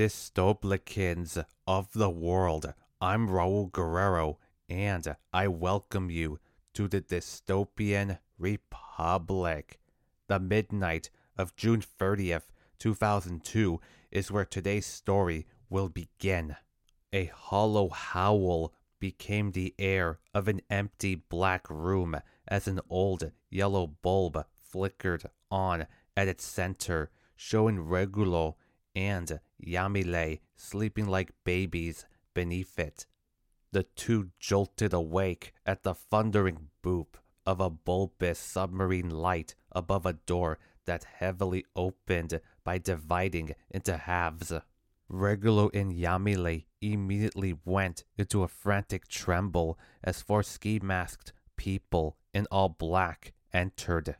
Dystoplicans of the world. I'm Raul Guerrero, and I welcome you to the Dystopian Republic. The midnight of June 30th, 2002 is where today's story will begin. A hollow howl became the air of an empty black room as an old yellow bulb flickered on at its center, showing Regulo and Yamile sleeping like babies beneath it. The two jolted awake at the thundering boop of a bulbous submarine light above a door that heavily opened by dividing into halves. Regulo and Yamile immediately went into a frantic tremble as four ski masked people in all black entered.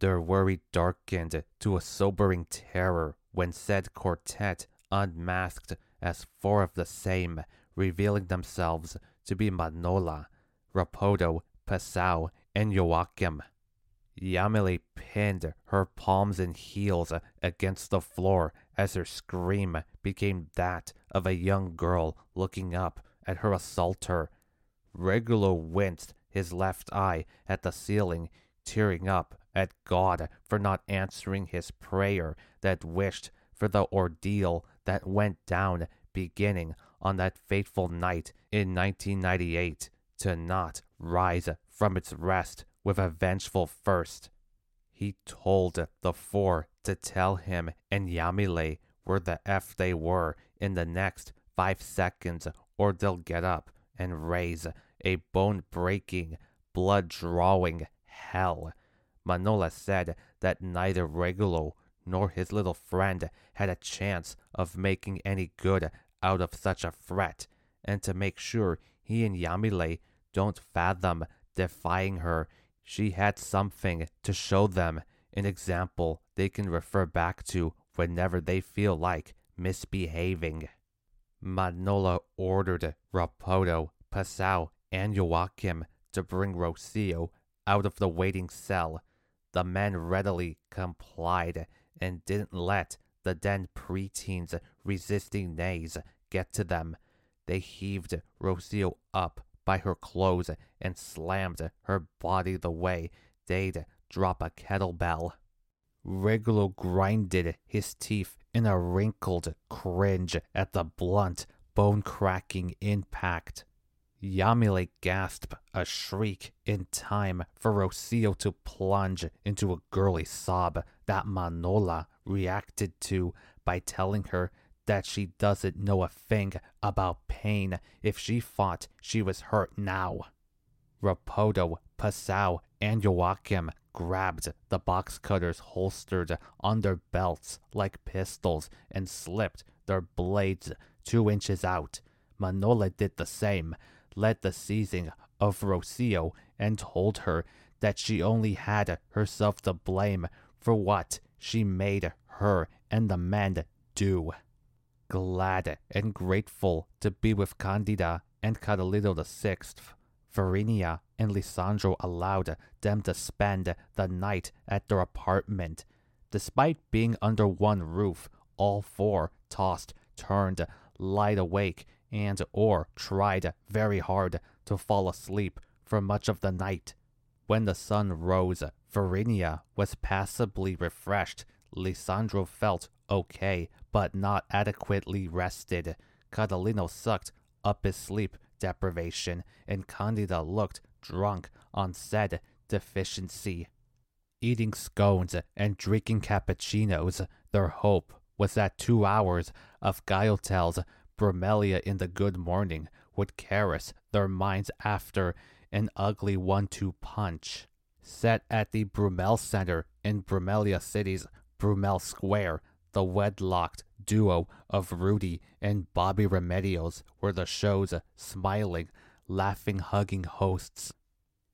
Their worry darkened to a sobering terror when said quartet unmasked as four of the same, revealing themselves to be Manola, Rapodo, Pasao, and Joachim. Yamile pinned her palms and heels against the floor as her scream became that of a young girl looking up at her assaulter. Regulo winced his left eye at the ceiling, tearing up at God for not answering his prayer that wished for the ordeal that went down beginning on that fateful night in 1998 to not rise from its rest with a vengeful first. He told the four to tell him and Yamile where the F they were in the next five seconds, or they'll get up and raise a bone breaking, blood drawing hell. Manola said that neither Regulo nor his little friend had a chance of making any good out of such a threat, and to make sure he and Yamile don't fathom defying her, she had something to show them, an example they can refer back to whenever they feel like misbehaving. Manola ordered Rapoto, Pasao, and Joachim to bring Rocio out of the waiting cell. The men readily complied and didn't let the then preteens resisting nays get to them. They heaved Rocio up by her clothes and slammed her body the way they'd drop a kettlebell. Regulo grinded his teeth in a wrinkled cringe at the blunt, bone cracking impact. Yamile gasped a shriek in time for Rocio to plunge into a girly sob that Manola reacted to by telling her that she doesn't know a thing about pain if she thought she was hurt now. Rapodo, Pasao, and Joachim grabbed the box cutters holstered on their belts like pistols and slipped their blades two inches out. Manola did the same, led the seizing of Rocio, and told her that she only had herself to blame for what she made her and the men do. Glad and grateful to be with Candida and Catalino VI, Varinia and Lisandro allowed them to spend the night at their apartment. Despite being under one roof, all four tossed, turned, lied awake, and or tried very hard to fall asleep for much of the night. When the sun rose, Varinia was passably refreshed. Lisandro felt okay, but not adequately rested. Catalino sucked up his sleep deprivation, and Candida looked drunk on said deficiency. Eating scones and drinking cappuccinos, their hope was that two hours of Gaiotel's Bromelia in the Good Morning would caress their minds after an ugly one-two punch. Set at the Brumel Center in Brumelia City's Brumel Square, the wedlocked duo of Rudy and Bobby Remedios were the show's smiling, laughing, hugging hosts.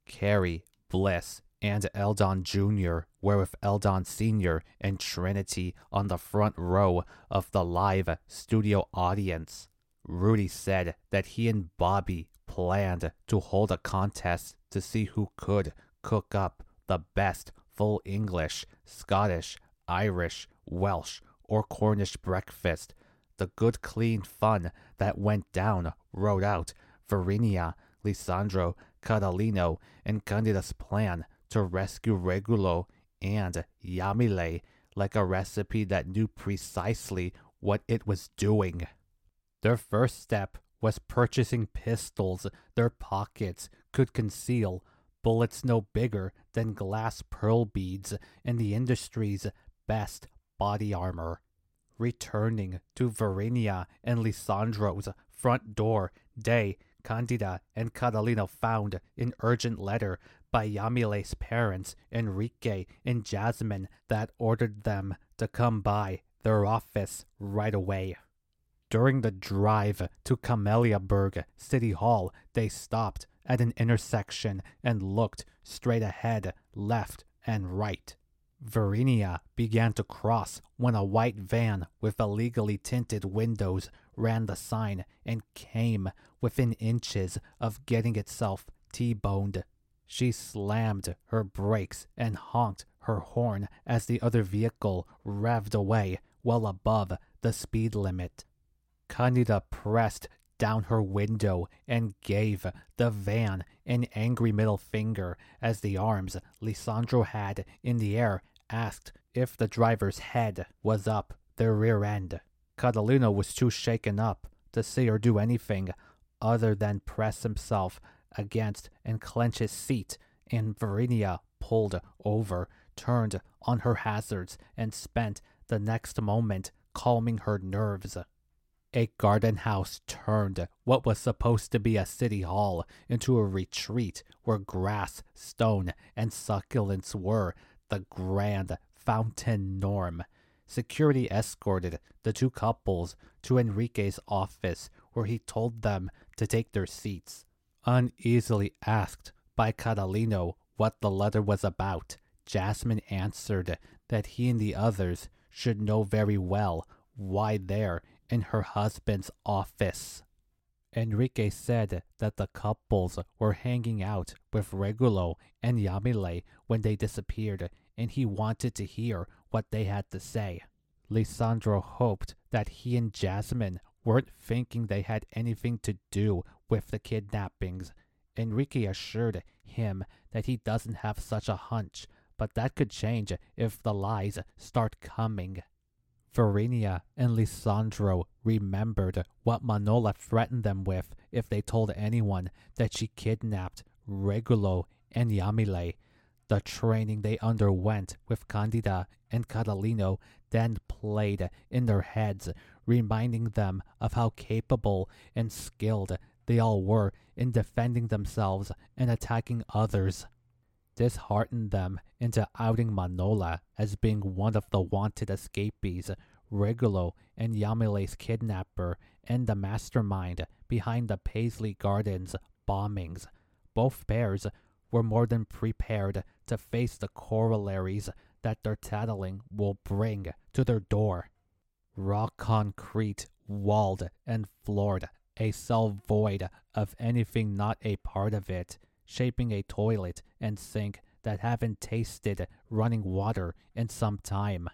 Carrie, Bliss, and Eldon Jr. were with Eldon Sr. and Trinity on the front row of the live studio audience. Rudy said that he and Bobby planned to hold a contest to see who could cook up the best full English, Scottish, Irish, Welsh, or Cornish breakfast. the good clean fun that went down wrote out Varinia, Lisandro, Catalino, and Candida's plan to rescue Regulo and Yamile like a recipe that knew precisely what it was doing. Their first step was purchasing pistols their pockets could conceal, bullets no bigger than glass pearl beads, and the industry's best body armor. Returning to Varinia and Lisandro's front door, Day, Candida, and Catalino found an urgent letter by Yamile's parents, Enrique and Jasmine, that ordered them to come by their office right away. During the drive to Cameliaburg City Hall, they stopped at an intersection and looked straight ahead, left, and right. Varinia began to cross when a white van with illegally tinted windows ran the sign and came within inches of getting itself T-boned. She slammed her brakes and honked her horn as the other vehicle revved away well above the speed limit. Candida pressed down her window and gave the van an angry middle finger as the arms Lisandro had in the air asked if the driver's head was up their rear end. Catalino was too shaken up to say or do anything other than press himself against and clench his seat, and Varinia pulled over, turned on her hazards, and spent the next moment calming her nerves. A garden house turned what was supposed to be a city hall into a retreat where grass, stone, and succulents were the grand fountain norm. Security escorted the two couples to Enrique's office where he told them to take their seats. Uneasily asked by Catalino what the letter was about, Jasmine answered that he and the others should know very well why there in her husband's office. Enrique said that the couples were hanging out with Regulo and Yamile when they disappeared, and he wanted to hear what they had to say. Lisandro hoped that he and Jasmine weren't thinking they had anything to do with the kidnappings. Enrique assured him that he doesn't have such a hunch, but that could change if the lies start coming. Varinia and Lisandro remembered what Manola threatened them with if they told anyone that she kidnapped Regulo and Yamile. The training they underwent with Candida and Catalino then played in their heads, reminding them of how capable and skilled they all were in defending themselves and attacking others. This heartened them into outing Manola as being one of the wanted escapees, Regulo and Yamile's kidnapper, and the mastermind behind the Paisley Gardens bombings. Both pairs were more than prepared to face the corollaries that their tattling will bring to their door. Raw concrete, walled and floored, a cell void of anything not a part of it, shaping a toilet and sink that haven't tasted running water in some time.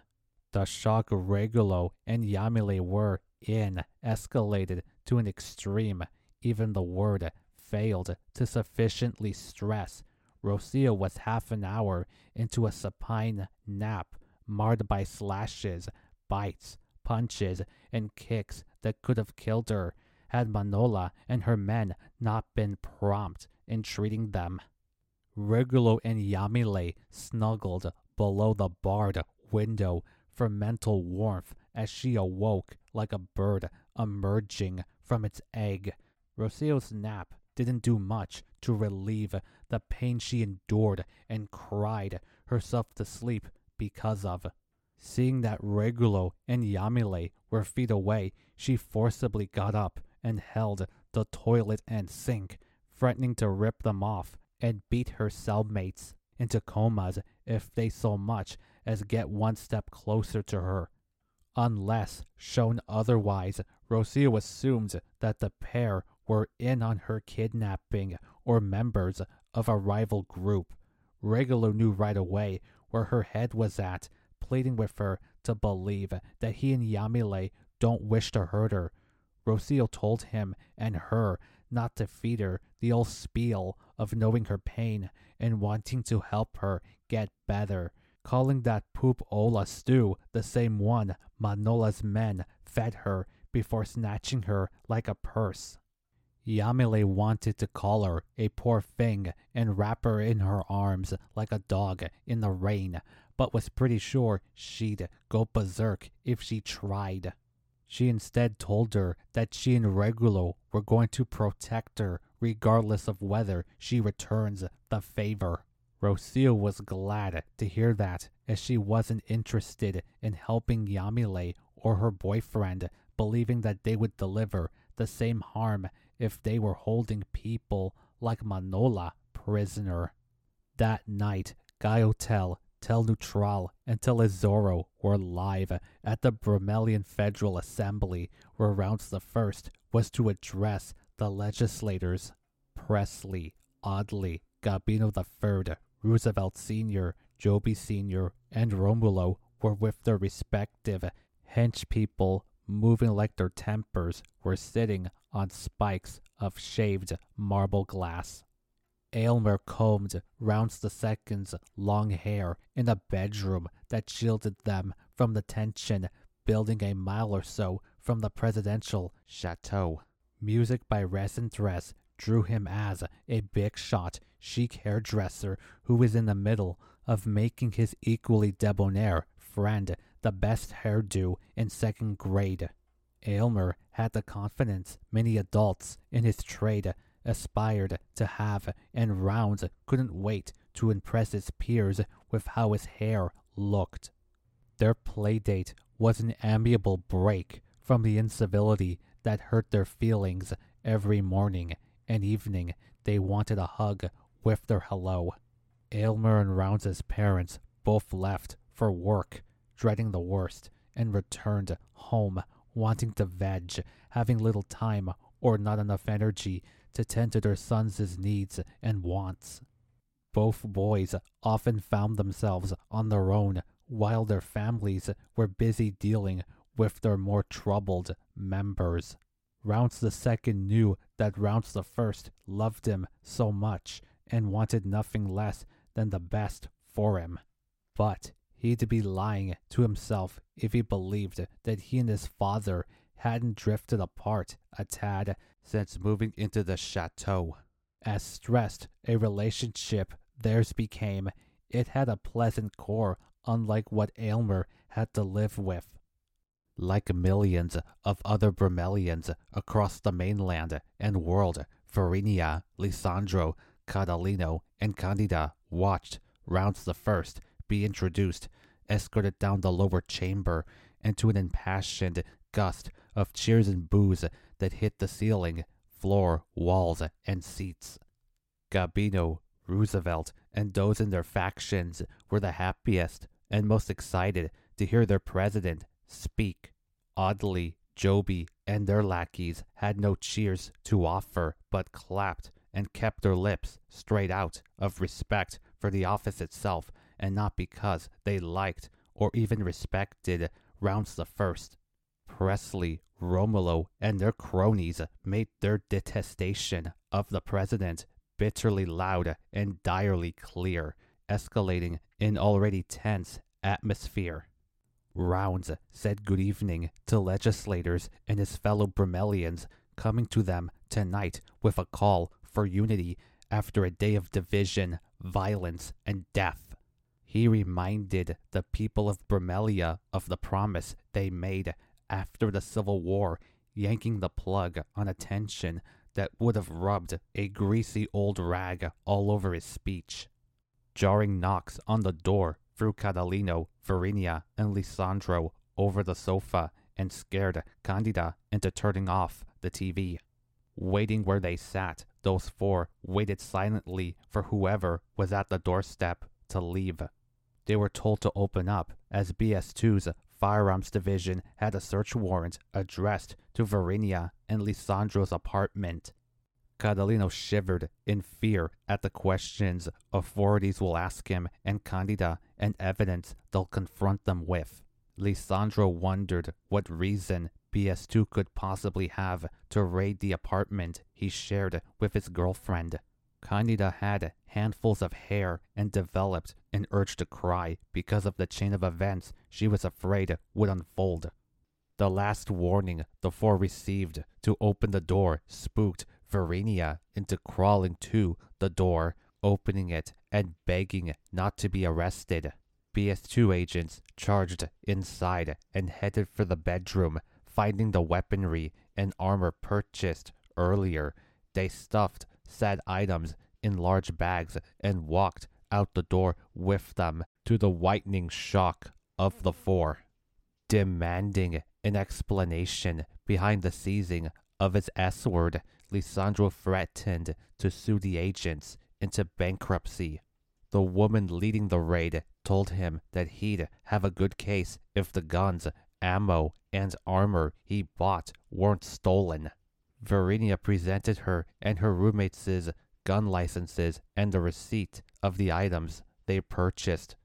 The shock Regulo and Yamile were in escalated to an extreme. Even the word failed to sufficiently stress. Rocio was half an hour into a supine nap, marred by slashes, bites, punches, and kicks that could have killed her had Manola and her men not been prompt in treating them. Regulo and Yamile snuggled below the barred window for mental warmth as she awoke like a bird emerging from its egg. Rocio's nap didn't do much to relieve the pain she endured and cried herself to sleep because of. Seeing that Regulo and Yamile were feet away, she forcibly got up and held the toilet and sink, threatening to rip them off and beat her cellmates into comas if they so much as get one step closer to her. Unless shown otherwise, Rocio assumed that the pair were in on her kidnapping or members of a rival group. Regulo knew right away where her head was at, pleading with her to believe that he and Yamile don't wish to hurt her. Rocio told him and her not to feed her the old spiel of knowing her pain and wanting to help her get better, calling that poop Ola stew the same one Manola's men fed her before snatching her like a purse. Yamile wanted to call her a poor thing and wrap her in her arms like a dog in the rain, but was pretty sure she'd go berserk if she tried. She instead told her that she and Regulo were going to protect her regardless of whether she returns the favor. Rocio was glad to hear that, as she wasn't interested in helping Yamile or her boyfriend, believing that they would deliver the same harm if they were holding people like Manola prisoner. That night, Gaiotel, Tel Neutral, and Telezoro were live at the Bromelian Federal Assembly, where Rounds the First was to address the legislators. Presley, Audley, Gabino III, Roosevelt Sr., Joby Sr., and Romulo were with their respective hench people moving like their tempers were sitting on spikes of shaved marble glass. Aylmer combed Rounds the Second's long hair in a bedroom that shielded them from the tension building a mile or so from the presidential chateau. Music by Resin Dress drew him as a big shot, chic hairdresser who was in the middle of making his equally debonair friend the best hairdo in second grade. Aylmer had the confidence many adults in his trade aspired to have, and Rounds couldn't wait to impress his peers with how his hair looked. Their playdate was an amiable break from the incivility that hurt their feelings every morning and evening. They wanted a hug with their hello. Aylmer and Rounds's parents both left for work, dreading the worst, and returned home wanting to veg, having little time or not enough energy to tend to their sons' needs and wants. Both boys often found themselves on their own while their families were busy dealing with their more troubled members. Rounds the second knew that Rounds the first loved him so much and wanted nothing less than the best for him. But he'd be lying to himself if he believed that he and his father hadn't drifted apart a tad since moving into the chateau. As stressed a relationship theirs became, it had a pleasant core unlike what Aylmer had to live with. Like millions of other Bromelians across the mainland and world, Verinia, Lisandro, Catalino, and Candida watched Rounds the First be introduced, escorted down the lower chamber, into an impassioned gust of cheers and boos that hit the ceiling, floor, walls, and seats. Gabino, Roosevelt, and those in their factions were the happiest and most excited to hear their president speak. Audley, Joby, and their lackeys had no cheers to offer, but clapped and kept their lips straight out of respect for the office itself and not because they liked or even respected Rounds the First. Presley, Romulo, and their cronies made their detestation of the president bitterly loud and direly clear, escalating in already tense atmosphere. Rounds said good evening to legislators and his fellow Bromelians coming to them tonight with a call for unity after a day of division, violence, and death. He reminded the people of Bromelia of the promise they made after the Civil War, yanking the plug on a tension that would have rubbed a greasy old rag all over his speech. Jarring knocks on the door threw Catalino, Verinia, and Lisandro over the sofa and scared Candida into turning off the TV. Waiting where they sat, those four waited silently for whoever was at the doorstep to leave. They were told to open up as BS2's firearms division had a search warrant addressed to Verinia and Lisandro's apartment. Catalino shivered in fear at the questions authorities will ask him and Candida and evidence they'll confront them with. Lisandro wondered what reason BS2 could possibly have to raid the apartment he shared with his girlfriend. Candida had handfuls of hair and developed an urge to cry because of the chain of events she was afraid would unfold. The last warning the four received to open the door spooked Verinia into crawling to the door, opening it, and begging not to be arrested. BS2 agents charged inside and headed for the bedroom, finding the weaponry and armor purchased earlier. They stuffed said items in large bags and walked out the door with them to the whitening shock of the four, demanding an explanation behind the seizing of his S word. Lisandro threatened to sue the agents into bankruptcy. The woman leading the raid told him that he'd have a good case if the guns, ammo, and armor he bought weren't stolen. Verinia presented her and her roommates' gun licenses and the receipt of the items they purchased.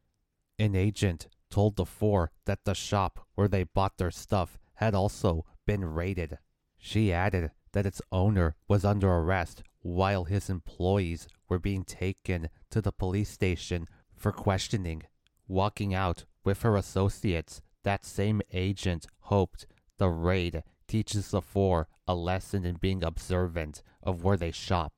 An agent told the four that the shop where they bought their stuff had also been raided. She added that its owner was under arrest while his employees were being taken to the police station for questioning. Walking out with her associates, that same agent hoped the raid teaches the four a lesson in being observant of where they shop.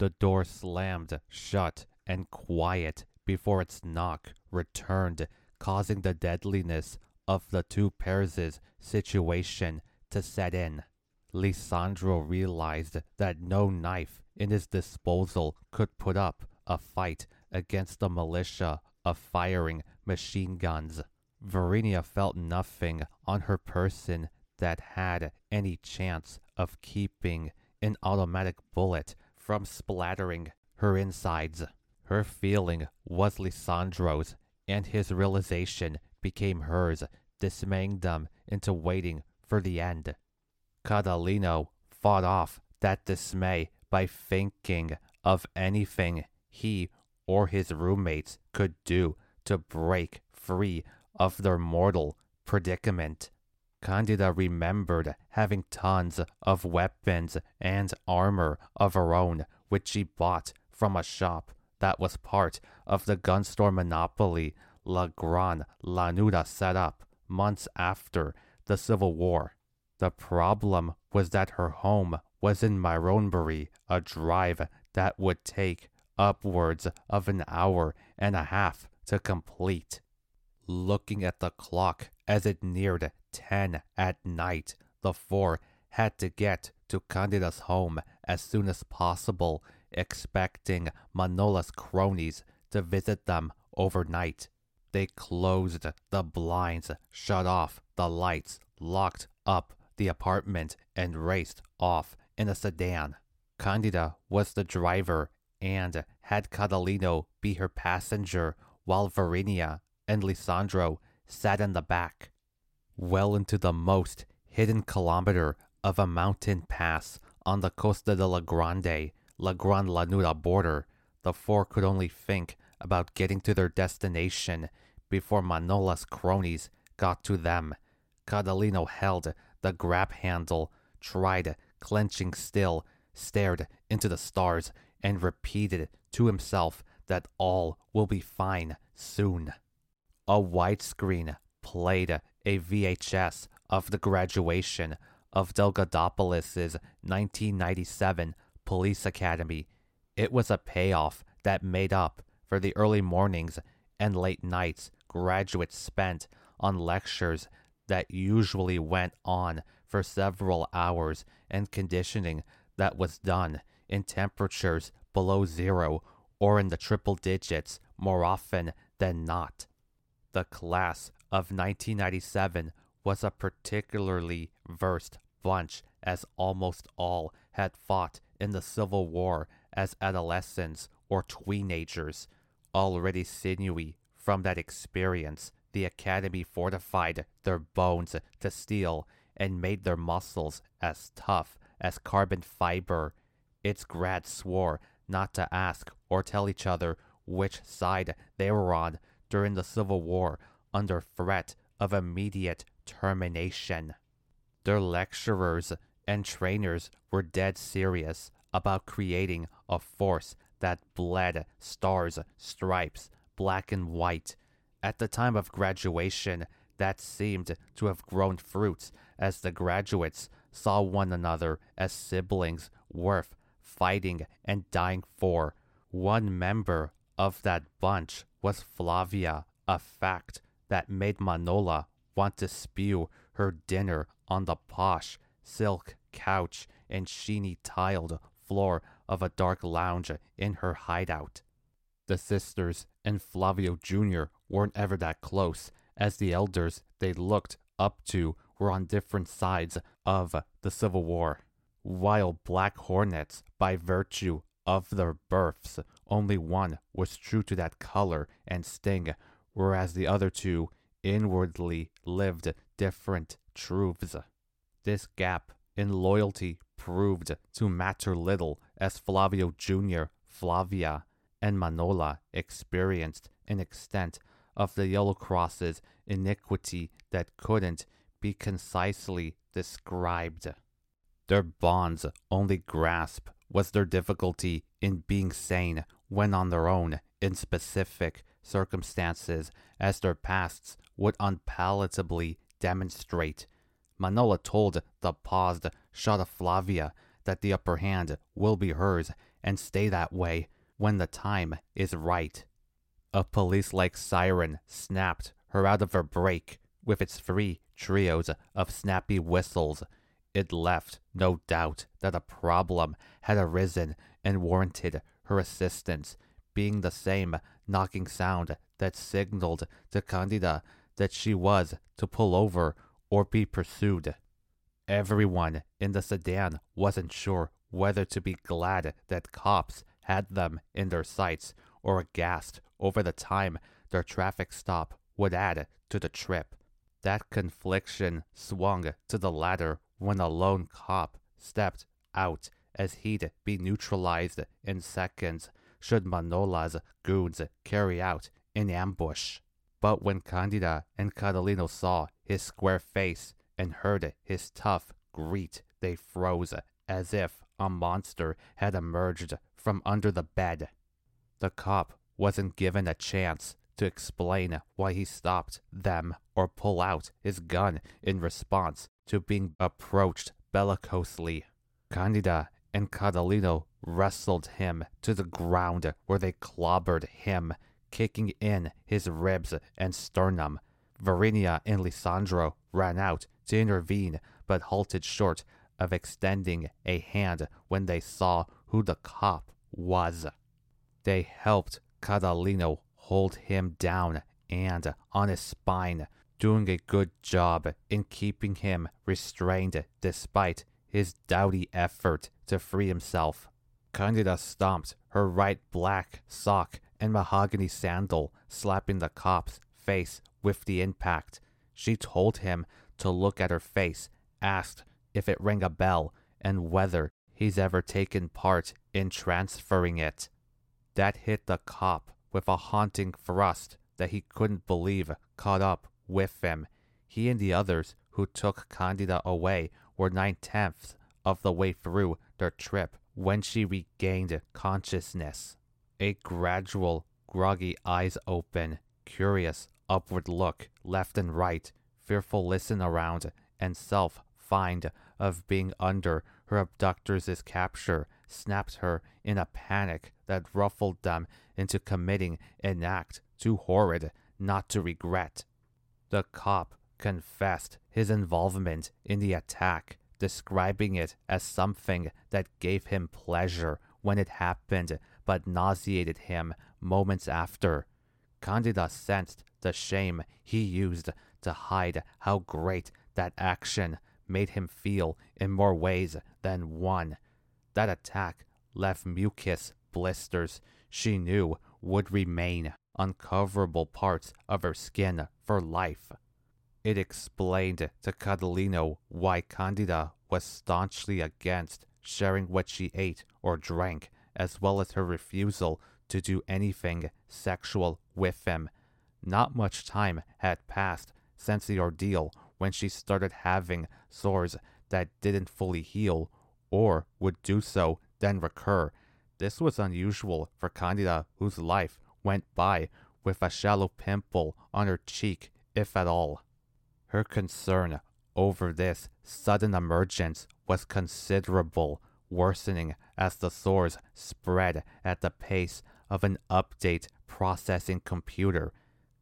The door slammed shut and quiet before its knock returned, causing the deadliness of the two pairs' situation to set in. Lisandro realized that no knife in his disposal could put up a fight against the militia of firing machine guns. Verinia felt nothing on her person that had any chance of keeping an automatic bullet from splattering her insides. Her feeling was Lisandro's, and his realization became hers, dismaying them into waiting for the end. Catalino fought off that dismay by thinking of anything he or his roommates could do to break free of their mortal predicament. Candida remembered having tons of weapons and armor of her own, which she bought from a shop that was part of the gun store monopoly La Gran Lanuda set up months after the Civil War. The problem was that her home was in Myronbury, a drive that would take upwards of an hour and a half to complete. Looking at the clock as it neared 10 at night, the four had to get to Candida's home as soon as possible, expecting Manola's cronies to visit them overnight. They closed the blinds, shut off the lights, locked up the apartment, and raced off in a sedan. Candida was the driver and had Catalino be her passenger while Verinia and Lisandro sat in the back. Well into the most hidden kilometer of a mountain pass on the Costa de la Grande, La Gran Lanuda border, the four could only think about getting to their destination before Manola's cronies got to them. Catalino held the grab handle, tried clenching still, stared into the stars, and repeated to himself that all will be fine soon. A widescreen played a VHS of the graduation of Delgadopoulos' 1997 Police Academy. It was a payoff that made up for the early mornings and late nights graduates spent on lectures that usually went on for several hours and conditioning that was done in temperatures below zero or in the triple digits more often than not. The class of 1997 was a particularly versed bunch, as almost all had fought in the Civil War as adolescents or teenagers. Already sinewy from that experience, the Academy fortified their bones to steel and made their muscles as tough as carbon fiber. Its grads swore not to ask or tell each other which side they were on during the Civil War under threat of immediate termination. Their lecturers and trainers were dead serious about creating a force that bled stars, stripes, black and white. At the time of graduation, that seemed to have grown fruits as the graduates saw one another as siblings worth fighting and dying for. One member of that bunch was Flavia, a fact that made Manola want to spew her dinner on the posh silk couch and sheeny tiled floor of a dark lounge in her hideout. The sisters and Flavio Jr. weren't ever that close, as the elders they looked up to were on different sides of the Civil War. While Black Hornets, by virtue of their births, only one was true to that color and sting, whereas the other two inwardly lived different truths. This gap in loyalty proved to matter little as Flavio Jr., Flavia, and Manola experienced an extent of the Yellow Cross's iniquity that couldn't be concisely described. Their bond's only grasp was their difficulty in being sane when on their own in specific circumstances, as their pasts would unpalatably demonstrate. Manola told the paused Shada Flavia that the upper hand will be hers and stay that way when the time is right. A police like siren snapped her out of her break with its three trios of snappy whistles. It left no doubt that a problem had arisen and warranted her assistance, being the same knocking sound that signaled to Candida that she was to pull over or be pursued. Everyone in the sedan wasn't sure whether to be glad that cops had them in their sights or aghast over the time their traffic stop would add to the trip. That confliction swung to the latter when a lone cop stepped out as he'd be neutralized in seconds should Manola's goons carry out an ambush. But when Candida and Catalino saw his square face and heard his tough greet, they froze as if a monster had emerged from under the bed. The cop wasn't given a chance to explain why he stopped them or pull out his gun in response to being approached bellicosely. Candida and Catalino wrestled him to the ground where they clobbered him, kicking in his ribs and sternum. Varinia and Lisandro ran out to intervene but halted short of extending a hand when they saw who the cop was. They helped Catalino hold him down and on his spine, doing a good job in keeping him restrained despite his doughty effort to free himself. Candida stomped her right black sock and mahogany sandal, slapping the cop's face with the impact. She told him to look at her face, asked if it rang a bell, and whether he's ever taken part in transferring it. That hit the cop with a haunting thrust that he couldn't believe caught up with him. He and the others who took Candida away were nine tenths of the way through their trip when she regained consciousness. A gradual, groggy eyes open, curious upward look left and right, fearful listen around, and self find of being under her abductors' capture snapped her in a panic that ruffled them into committing an act too horrid not to regret. The cop confessed his involvement in the attack, describing it as something that gave him pleasure when it happened but nauseated him moments after. Candida sensed the shame he used to hide how great that action made him feel in more ways than one. That attack left mucous blisters she knew would remain uncoverable parts of her skin for life. It explained to Catalino why Candida was staunchly against sharing what she ate or drank, as well as her refusal to do anything sexual with him. Not much time had passed since the ordeal when she started having sores that didn't fully heal or would do so then recur. This was unusual for Candida, whose life went by with a shallow pimple on her cheek, if at all. Her concern over this sudden emergence was considerable, worsening as the sores spread at the pace of an update processing computer.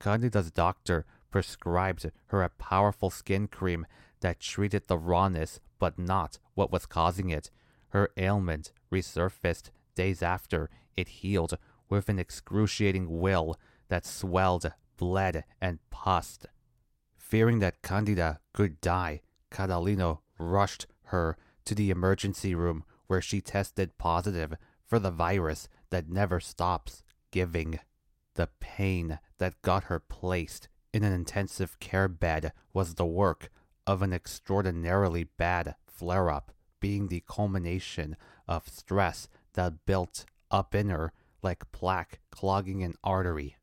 Candida's doctor prescribed her a powerful skin cream that treated the rawness but not what was causing it. Her ailment resurfaced days after it healed with an excruciating will that swelled, bled, and pussed. Fearing that Candida could die, Catalino rushed her to the emergency room where she tested positive for the virus that never stops giving. The pain that got her placed in an intensive care bed was the work of an extraordinarily bad flare up, being the culmination of stress that built up in her like plaque clogging an artery.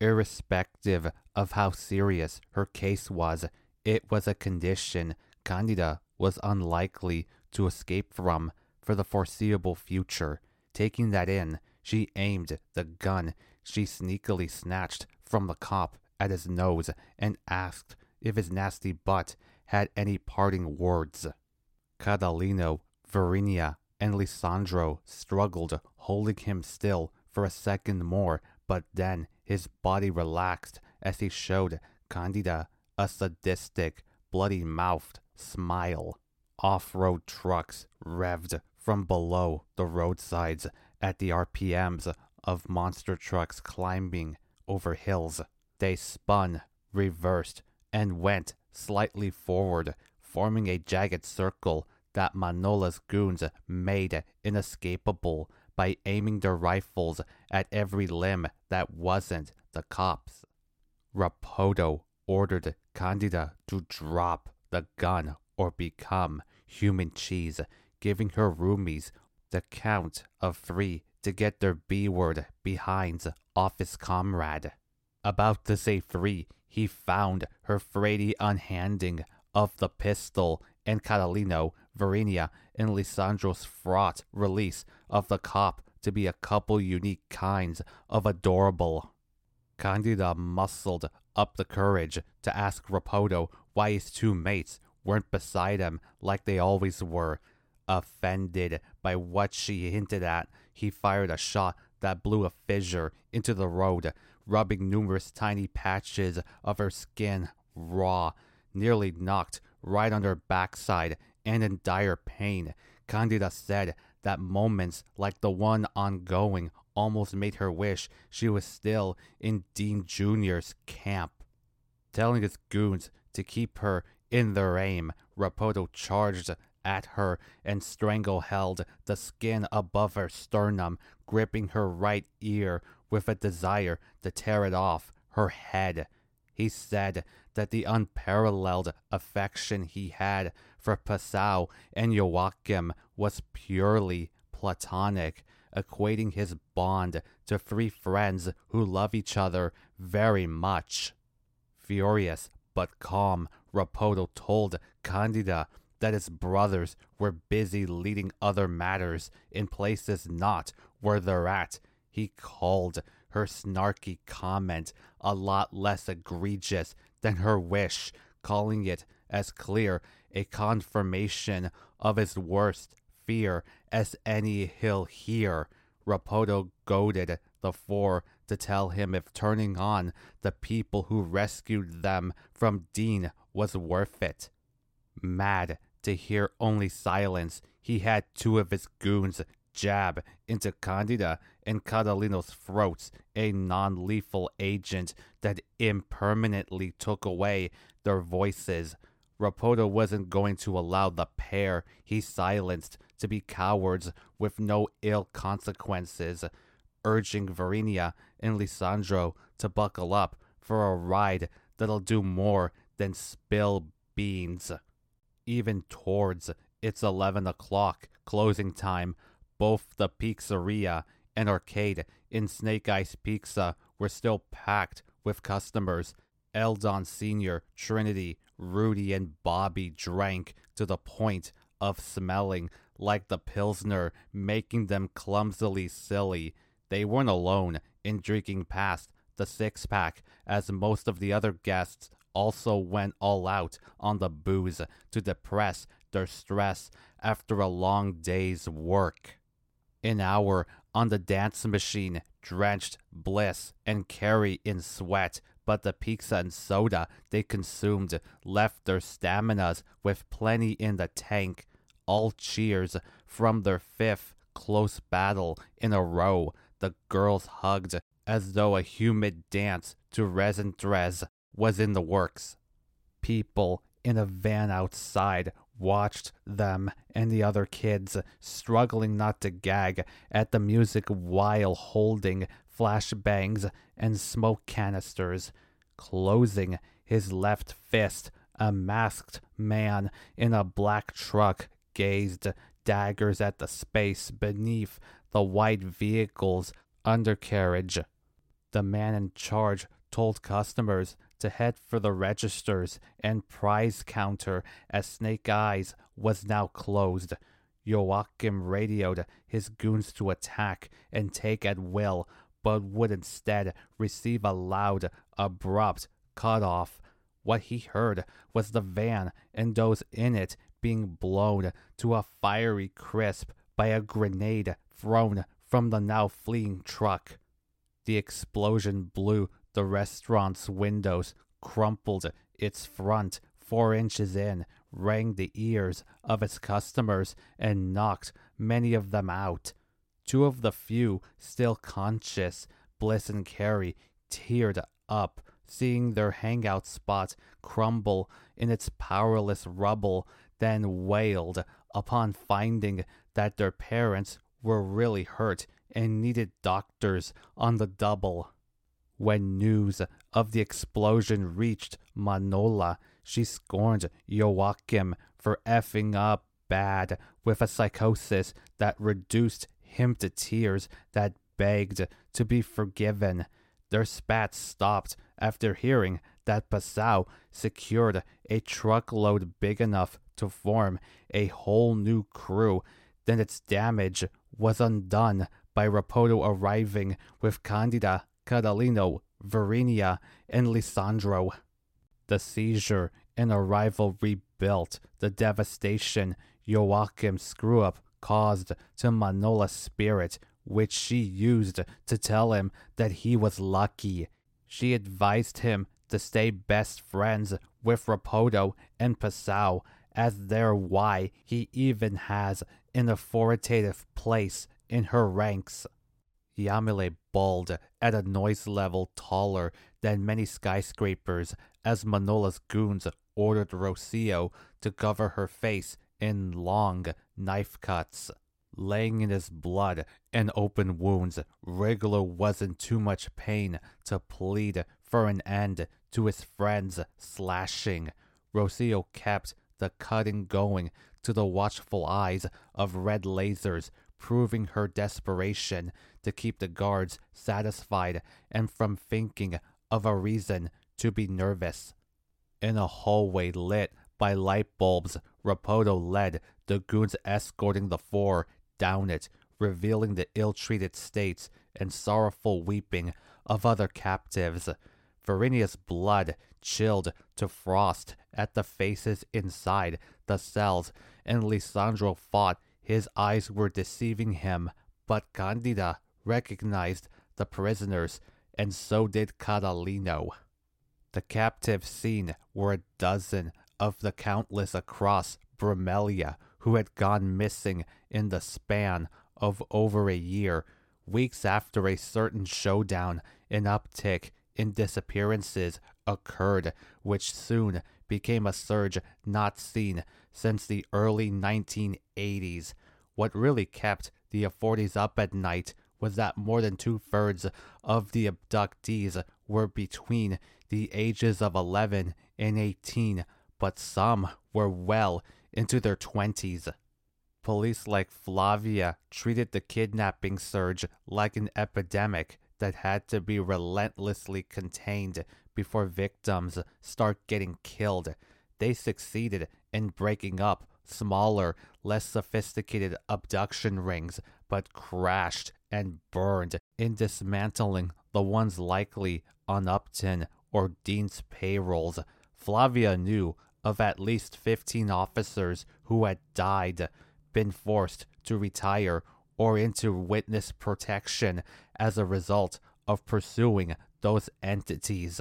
Irrespective of how serious her case was, it was a condition Candida was unlikely to escape from for the foreseeable future. Taking that in, she aimed the gun she sneakily snatched from the cop at his nose and asked if his nasty butt had any parting words. Catalino, Varinia, and Lisandro struggled, holding him still for a second more, but then his body relaxed as he showed Candida a sadistic, bloody mouthed smile. Off road trucks revved from below the roadsides at the RPMs of monster trucks climbing over hills. They spun, reversed, and went slightly forward, forming a jagged circle that Manola's goons made inescapable by aiming their rifles at every limb that wasn't the cops. Rapoto ordered Candida to drop the gun or become human cheese, giving her roomies the count of three to get their B word behind office comrade. About to say three, he found her Frady unhanding of the pistol and Catalino, Varinia, and Lisandro's fraught release of the cop to be a couple unique kinds of adorable. Candida muscled up the courage to ask Rapoto why his two mates weren't beside him like they always were. Offended by what she hinted at, he fired a shot that blew a fissure into the road, rubbing numerous tiny patches of her skin raw, nearly knocked right on her backside and in dire pain. Candida said that moments like the one ongoing almost made her wish she was still in Dean Jr.'s camp. Telling his goons to keep her in their aim, Rapoto charged at her and strangle held the skin above her sternum, gripping her right ear with a desire to tear it off her head. He said that the unparalleled affection he had for Pasao and Joachim was purely platonic, equating his bond to three friends who love each other very much. Furious but calm, Rapoto told Candida that his brothers were busy leading other matters in places not where they're at. He called her snarky comment a lot less egregious than her wish, calling it as clear a confirmation of his worst fear as any he'll hear. Rapoto goaded the four to tell him if turning on the people who rescued them from Dean was worth it. Mad to hear only silence, he had two of his goons jab into Candida and Catalino's throats, a non lethal agent that impermanently took away their voices. Rapoto wasn't going to allow the pair he silenced to be cowards with no ill consequences, urging Varinia and Lisandro to buckle up for a ride that'll do more than spill beans. Even towards its 11 o'clock closing time, both the pizzeria and arcade in Snake Eyes Pizza were still packed with customers. Eldon Sr., Trinity, Rudy and Bobby drank to the point of smelling like the Pilsner, making them clumsily silly. They weren't alone in drinking past the six pack, as most of the other guests also went all out on the booze to depress their stress after a long day's work. An hour on the dance machine drenched Bliss and Carrie in sweat, but the pizza and soda they consumed left their staminas with plenty in the tank. All cheers from their fifth close battle in a row. The girls hugged as though a humid dance to Resin Dress was in the works. People in a van outside watched them and the other kids struggling not to gag at the music while holding flashbangs and smoke canisters. Closing his left fist, a masked man in a black truck gazed daggers at the space beneath the white vehicle's undercarriage. The man in charge told customers to head for the registers and prize counter as Snake Eyes was now closed. Joachim radioed his goons to attack and take at will, but would instead receive a loud, abrupt cut-off. What he heard was the van and those in it being blown to a fiery crisp by a grenade thrown from the now fleeing truck. The explosion blew the restaurant's windows, crumpled its front four inches in, rang the ears of its customers, and knocked many of them out. Two of the few still conscious, Bliss and Carrie, teared up, seeing their hangout spot crumble in its powerless rubble, then wailed upon finding that their parents were really hurt and needed doctors on the double. When news of the explosion reached Manola, she scorned Joachim for effing up bad with a psychosis that reduced him to tears that begged to be forgiven. Their spats stopped after hearing that Passau secured a truckload big enough to form a whole new crew. Then its damage was undone by Rapoto arriving with Candida Catalino, Verinia, and Lisandro. The seizure and arrival rebuilt the devastation Joachim's screw up caused to Manola's spirit, which she used to tell him that he was lucky. She advised him to stay best friends with Rapoto and Passau, as they're why he even has an authoritative place in her ranks. Yamile bawled at a noise level taller than many skyscrapers as Manola's goons ordered Rocio to cover her face in long knife cuts. Laying in his blood and open wounds, Rigolo was in too much pain to plead for an end to his friend's slashing. Rocio kept the cutting going to the watchful eyes of red lasers proving her desperation to keep the guards satisfied and from thinking of a reason to be nervous. In a hallway lit by light bulbs, Rapoto led the goons escorting the four down it, revealing the ill-treated states and sorrowful weeping of other captives. Verinia's blood chilled to frost at the faces inside the cells, and Lisandro fought his eyes were deceiving him, but Candida recognized the prisoners, and so did Catalino. The captives seen were a dozen of the countless across Bromelia who had gone missing in the span of over a year, weeks after a certain showdown, an uptick in disappearances occurred, which soon became a surge not seen since the early 1980s. What really kept the authorities up at night was that more than two thirds of the abductees were between the ages of 11 and 18, but some were well into their 20s. Police like Flavia treated the kidnapping surge like an epidemic that had to be relentlessly contained before victims start getting killed. they succeeded in breaking up smaller, less sophisticated abduction rings, but crashed and burned in dismantling the ones likely on Upton or Dean's payrolls. Flavia knew of at least 15 officers who had died, been forced to retire, or into witness protection as a result of pursuing those entities.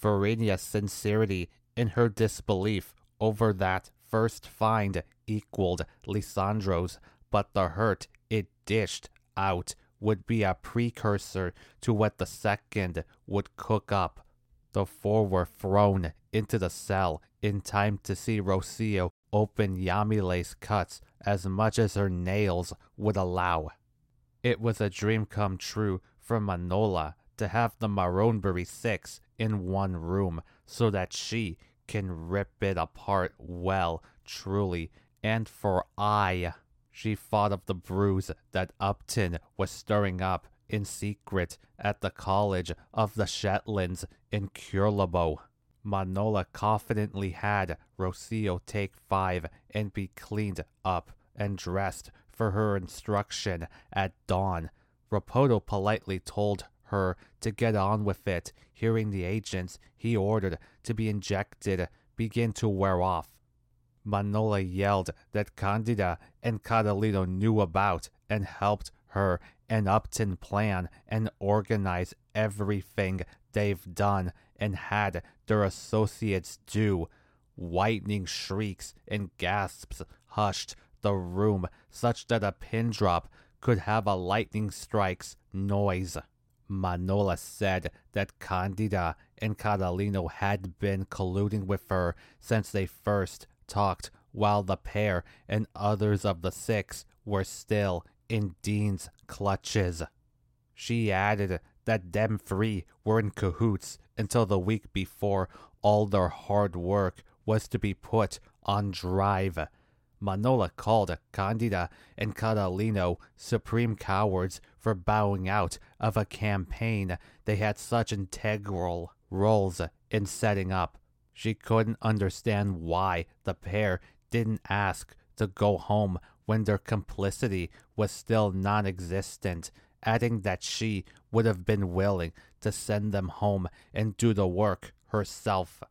Verenia's sincerity in her disbelief over that first find equaled Lisandro's, but the hurt it dished out would be a precursor to what the second would cook up. The four were thrown into the cell in time to see Rocio open Yamile's cuts as much as her nails would allow. It was a dream come true for Manola to have the Maronbury Six in one room so that she can rip it apart well, truly, and for I. She thought of the bruise that Upton was stirring up in secret at the College of the Shetlands in Curlabo. Manola confidently had Rocio take five and be cleaned up and dressed for her instruction at dawn. Rapoto politely told her to get on with it, hearing the agents he ordered to be injected begin to wear off. Manola yelled that Candida and Catalino knew about and helped her and Upton plan and organize everything they've done and had their associates do. Whitening shrieks and gasps hushed the room such that a pin drop could have a lightning strike's noise. Manola said that Candida and Catalino had been colluding with her since they first talked while the pair and others of the six were still in Dean's clutches. She added that them three were in cahoots until the week before all their hard work was to be put on drive. Manola called Candida and Catalino supreme cowards for bowing out of a campaign they had such integral roles in setting up. She couldn't understand why the pair didn't ask to go home when their complicity was still non existent, adding that she would have been willing to send them home and do the work herself.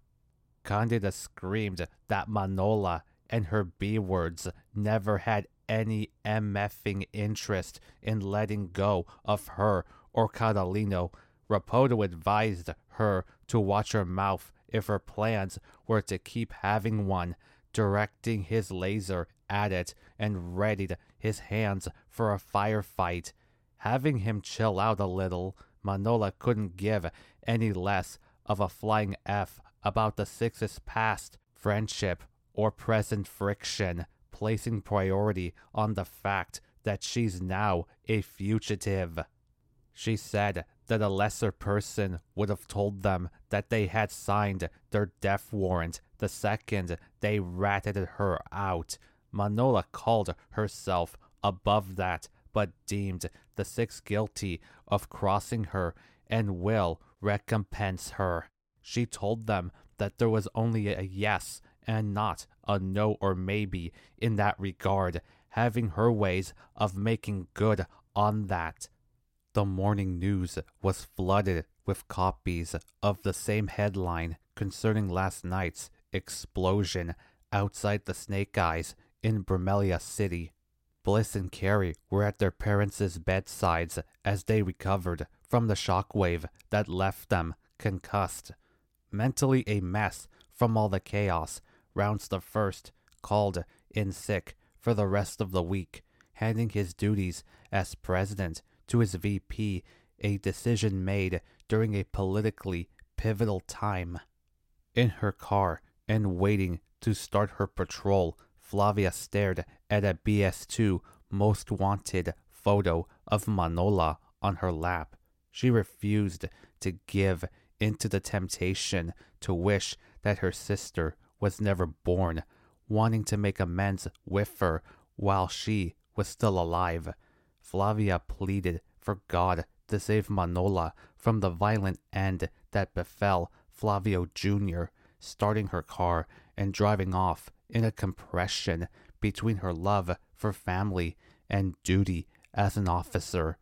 Candida screamed that Manola and her B words never had any MFing interest in letting go of her or Catalino. Rapoto advised her to watch her mouth if her plans were to keep having one, directing his laser at it and readied his hands for a firefight. Having him chill out a little, Manola couldn't give any less of a flying F about the Six's past friendship or present friction, placing priority on the fact that she's now a fugitive. She said that a lesser person would have told them that they had signed their death warrant the second they ratted her out. Manola called herself above that, but deemed the six guilty of crossing her and will recompense her. She told them that there was only a yes and not a no or maybe in that regard, having her ways of making good on that. The morning news was flooded with copies of the same headline concerning last night's explosion outside the Snake Eyes in Bromelia City. Bliss and Carrie were at their parents' bedsides as they recovered from the shockwave that left them concussed. Mentally a mess from all the chaos, Rounds the first called in sick for the rest of the week, handing his duties as president to his VP, a decision made during a politically pivotal time. In her car and waiting to start her patrol, Flavia stared at a BS2 most wanted photo of Manola on her lap. She refused to give into the temptation to wish that her sister was never born, wanting to make amends with her while she was still alive. Flavia pleaded for God to save Manola from the violent end that befell Flavio Jr., starting her car and driving off in a compression between her love for family and duty as an officer.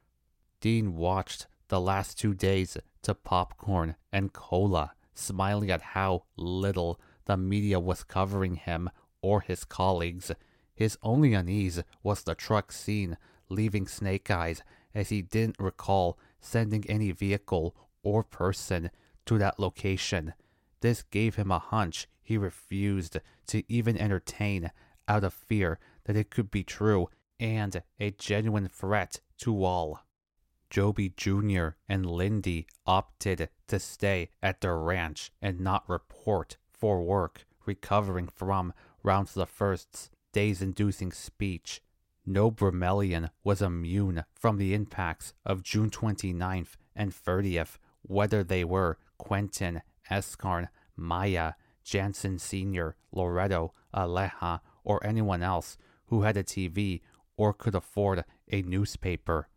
Dean watched the last two days to popcorn and cola, smiling at how little the media was covering him or his colleagues. His only unease was the truck scene leaving Snake Eyes, as he didn't recall sending any vehicle or person to that location. This gave him a hunch he refused to even entertain out of fear that it could be true and a genuine threat to all. Joby Jr. and Lindy opted to stay at their ranch and not report for work, recovering from Rounds the First's days inducing speech. No Bromelian was immune from the impacts of June 29th and 30th, whether they were Quentin, Escarn, Maya, Jansen Sr., Loretto, Aleja, or anyone else who had a TV or could afford a newspaper.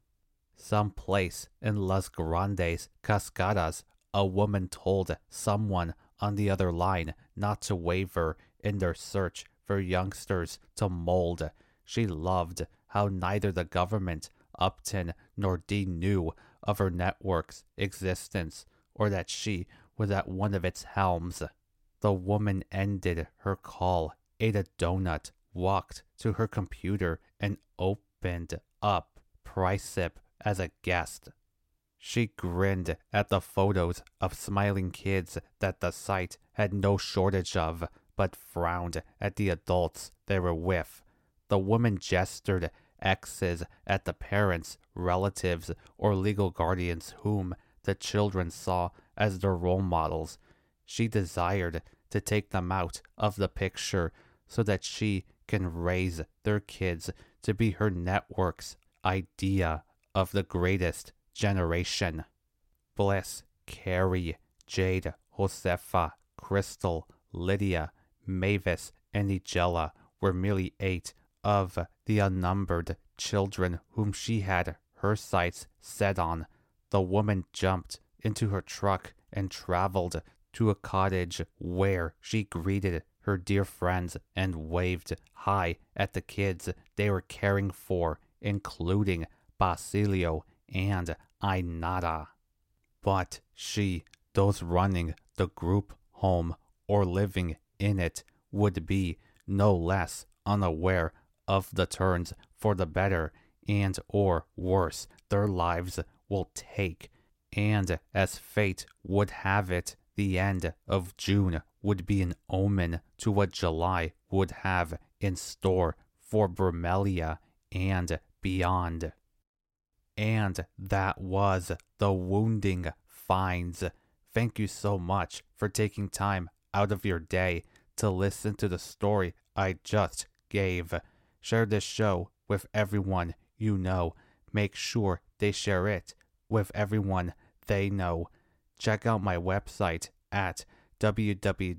Some place in Las Grandes Cascadas, a woman told someone on the other line not to waver in their search for youngsters to mold. She loved how neither the government, Upton, nor Dean knew of her network's existence or that she was at one of its helms. The woman ended her call, ate a donut, walked to her computer, and opened up Pricep as a guest. She grinned at the photos of smiling kids that the site had no shortage of, but frowned at the adults they were with. The woman gestured X's at the parents, relatives, or legal guardians whom the children saw as their role models. She desired to take them out of the picture so that she can raise their kids to be her network's idea of the greatest generation. Bliss, Carrie, Jade, Josefa, Crystal, Lydia, Mavis, and Nigella were merely eight of the unnumbered children whom she had her sights set on. The woman jumped into her truck and traveled to a cottage where she greeted her dear friends and waved high at the kids they were caring for, including Basilio and Ainara. But she, those running the group home or living in it, would be no less unaware of the turns for the better and or worse their lives will take. And as fate would have it, the end of June would be an omen to what July would have in store for Bromelia and beyond. And that was the Wounding Finds. Thank you so much for taking time out of your day to listen to the story I just gave. Share this show with everyone you know. Make sure they share it with everyone they know. Check out my website at www.rss.com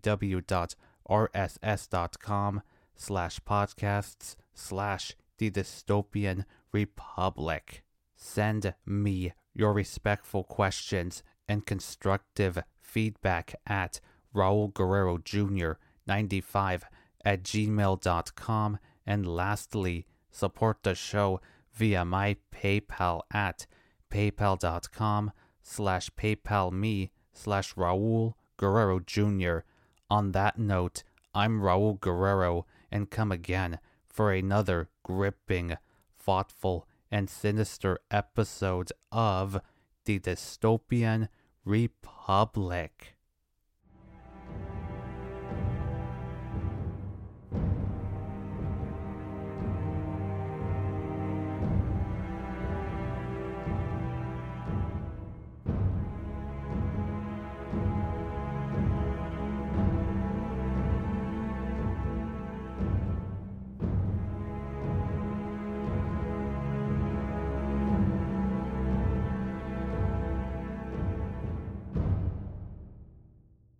slash podcasts slash the dystopian republic. Send me your respectful questions and constructive feedback at Raul Guerrero Jr. 95 at gmail.com. And lastly, support the show via my PayPal at paypal.com slash paypalme slash Raul Guerrero Jr. On that note, I'm Raul Guerrero and come again for another gripping, thoughtful, and sinister episode of The Dystopian Republic.